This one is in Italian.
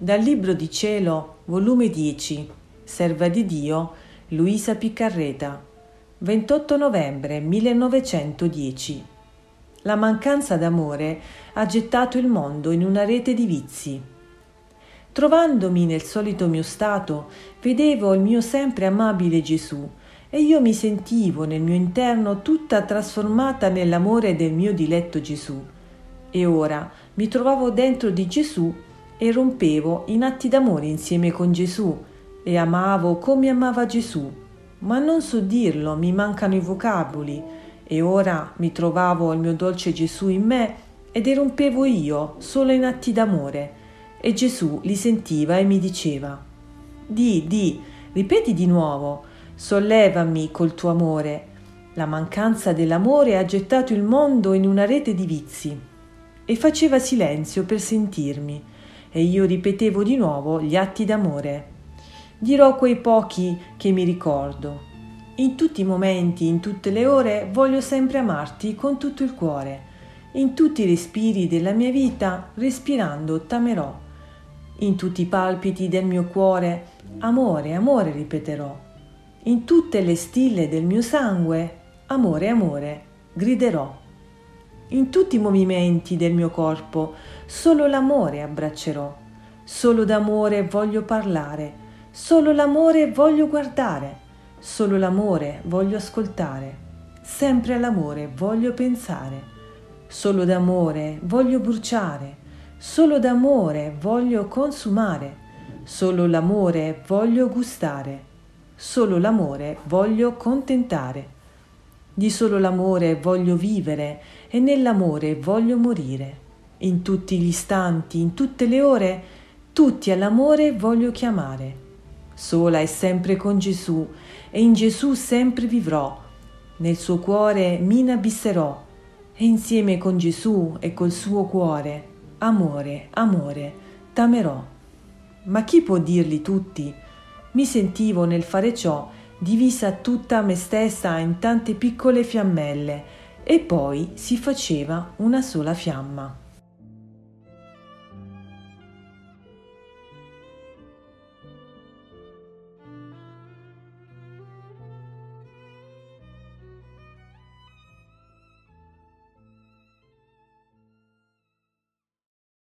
Dal Libro di Cielo, volume 10, Serva di Dio, Luisa Piccarreta, 28 novembre 1910. La mancanza d'amore ha gettato il mondo in una rete di vizi. Trovandomi nel solito mio stato, vedevo il mio sempre amabile Gesù e io mi sentivo nel mio interno tutta trasformata nell'amore del mio diletto Gesù. E ora mi trovavo dentro di Gesù e rompevo in atti d'amore insieme con Gesù e amavo come amava Gesù, ma non so dirlo, mi mancano i vocaboli e ora mi trovavo il mio dolce Gesù in me ed erompevo io solo in atti d'amore. E Gesù li sentiva e mi diceva Di, di, ripeti di nuovo, sollevami col tuo amore. La mancanza dell'amore ha gettato il mondo in una rete di vizi. E faceva silenzio per sentirmi e io ripetevo di nuovo gli atti d'amore. Dirò quei pochi che mi ricordo. In tutti i momenti, in tutte le ore, voglio sempre amarti con tutto il cuore. In tutti i respiri della mia vita, respirando, t'amerò. In tutti i palpiti del mio cuore, amore, amore ripeterò. In tutte le stille del mio sangue, amore, amore, griderò. In tutti i movimenti del mio corpo, solo l'amore abbraccerò, solo d'amore voglio parlare, solo l'amore voglio guardare, solo l'amore voglio ascoltare, sempre all'amore voglio pensare, solo d'amore voglio bruciare, solo d'amore voglio consumare, solo l'amore voglio gustare, solo l'amore voglio contentare. Di solo l'amore voglio vivere e nell'amore voglio morire in tutti gli istanti, in tutte le ore, tutti all'amore voglio chiamare. Sola e sempre con Gesù, e in Gesù sempre vivrò, nel suo cuore mi inabisserò, e insieme con Gesù e col suo cuore, amore, amore, t'amerò. Ma chi può dirli tutti? Mi sentivo nel fare ciò divisa tutta me stessa in tante piccole fiammelle, e poi si faceva una sola fiamma.